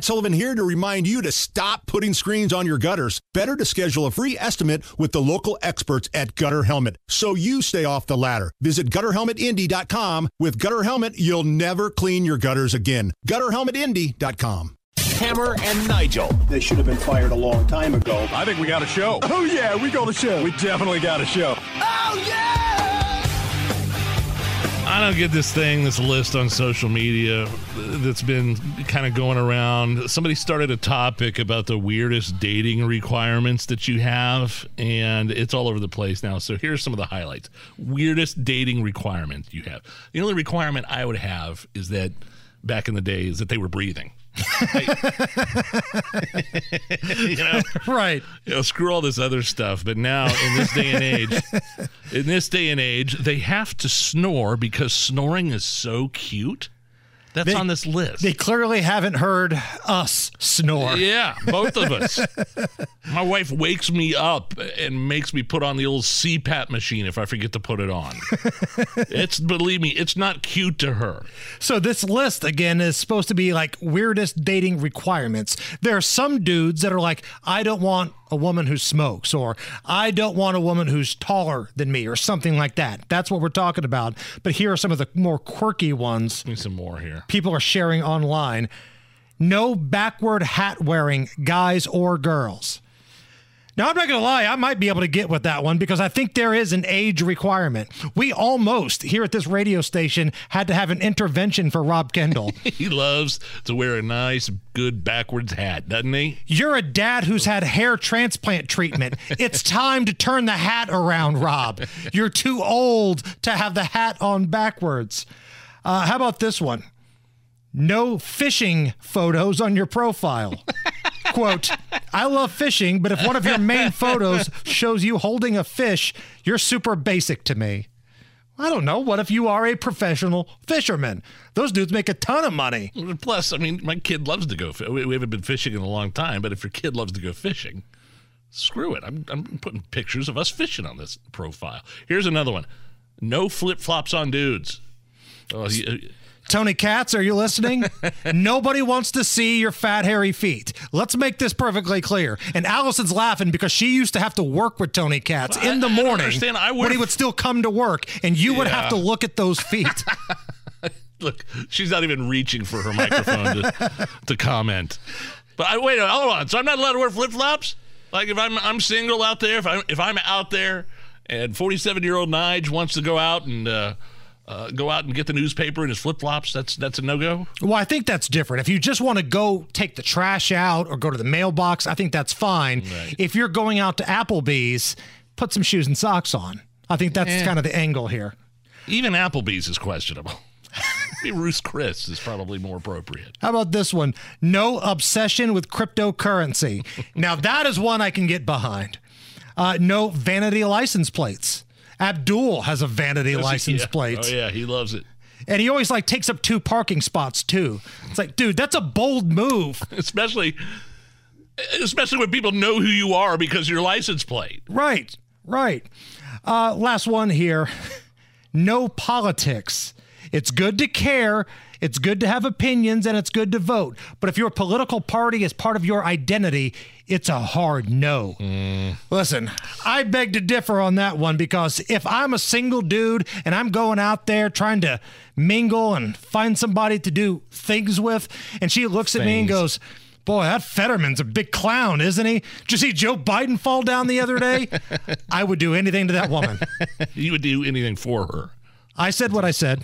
Matt Sullivan here to remind you to stop putting screens on your gutters. Better to schedule a free estimate with the local experts at Gutter Helmet so you stay off the ladder. Visit gutterhelmetindy.com. With Gutter Helmet, you'll never clean your gutters again. Gutterhelmetindy.com. Hammer and Nigel. They should have been fired a long time ago. I think we got a show. Oh, yeah, we got a show. We definitely got a show. Oh, yeah! I don't get this thing, this list on social media that's been kind of going around. Somebody started a topic about the weirdest dating requirements that you have, and it's all over the place now. So here's some of the highlights. Weirdest dating requirement you have. The only requirement I would have is that back in the day is that they were breathing. you know, right. You know, screw all this other stuff. But now, in this day and age, in this day and age, they have to snore because snoring is so cute. That's They- on this list. They clearly haven't heard us snore. yeah, both of us. My wife wakes me up and makes me put on the old CPAP machine if I forget to put it on. it's believe me, it's not cute to her. So this list again is supposed to be like weirdest dating requirements. There are some dudes that are like, I don't want a woman who smokes, or I don't want a woman who's taller than me, or something like that. That's what we're talking about. But here are some of the more quirky ones me some more here. people are sharing online. No backward hat wearing guys or girls. Now, I'm not going to lie, I might be able to get with that one because I think there is an age requirement. We almost, here at this radio station, had to have an intervention for Rob Kendall. He loves to wear a nice, good backwards hat, doesn't he? You're a dad who's had hair transplant treatment. It's time to turn the hat around, Rob. You're too old to have the hat on backwards. Uh, how about this one? No fishing photos on your profile. Quote, I love fishing, but if one of your main photos shows you holding a fish, you're super basic to me. I don't know. What if you are a professional fisherman? Those dudes make a ton of money. Plus, I mean, my kid loves to go. We we haven't been fishing in a long time, but if your kid loves to go fishing, screw it. I'm, I'm putting pictures of us fishing on this profile. Here's another one: no flip flops on dudes. Oh, he- uh, Tony Katz, are you listening? Nobody wants to see your fat, hairy feet. Let's make this perfectly clear. And Allison's laughing because she used to have to work with Tony Katz Well, in the I- I morning understand. I when he would- still come to work, and you would have to look at those feet. look, she's not even reaching for her microphone to, to comment. But I wait, hold on. So I'm not allowed to wear flip flops. Like if I'm I'm single out there, if I'm if I'm out there, and 47 year old Nige wants to go out and uh, uh, go out and get the newspaper in his flip flops, that's that's a no go. well, I think that's different. If you just want to go take the trash out or go to the mailbox, I think that's fine. If you're going out to Applebee's, put some shoes and socks on. I think that's Eh. kind of the angle here. Even Applebee's is questionable. Maybe Ruth's Chris is probably more appropriate. How about this one? No obsession with cryptocurrency. now, that is one I can get behind. Uh, no vanity license plates. Abdul has a vanity license Yeah. plate. Oh yeah, he loves it. And he always like takes up two parking spots too. It's like, dude, that's a bold move. Especially especially when people know who you are because of your license plate. Right, right. Uh, last one here. No politics. It's good to care. It's good to have opinions and it's good to vote. But if your political party is part of your identity, it's a hard no. Mm. Listen, I beg to differ on that one because if I'm a single dude and I'm going out there trying to mingle and find somebody to do things with, and she looks at me and goes, Boy, that Fetterman's a big clown, isn't he? Did you see Joe Biden fall down the other day? I would do anything to that woman. You would do anything for her. I said what I said.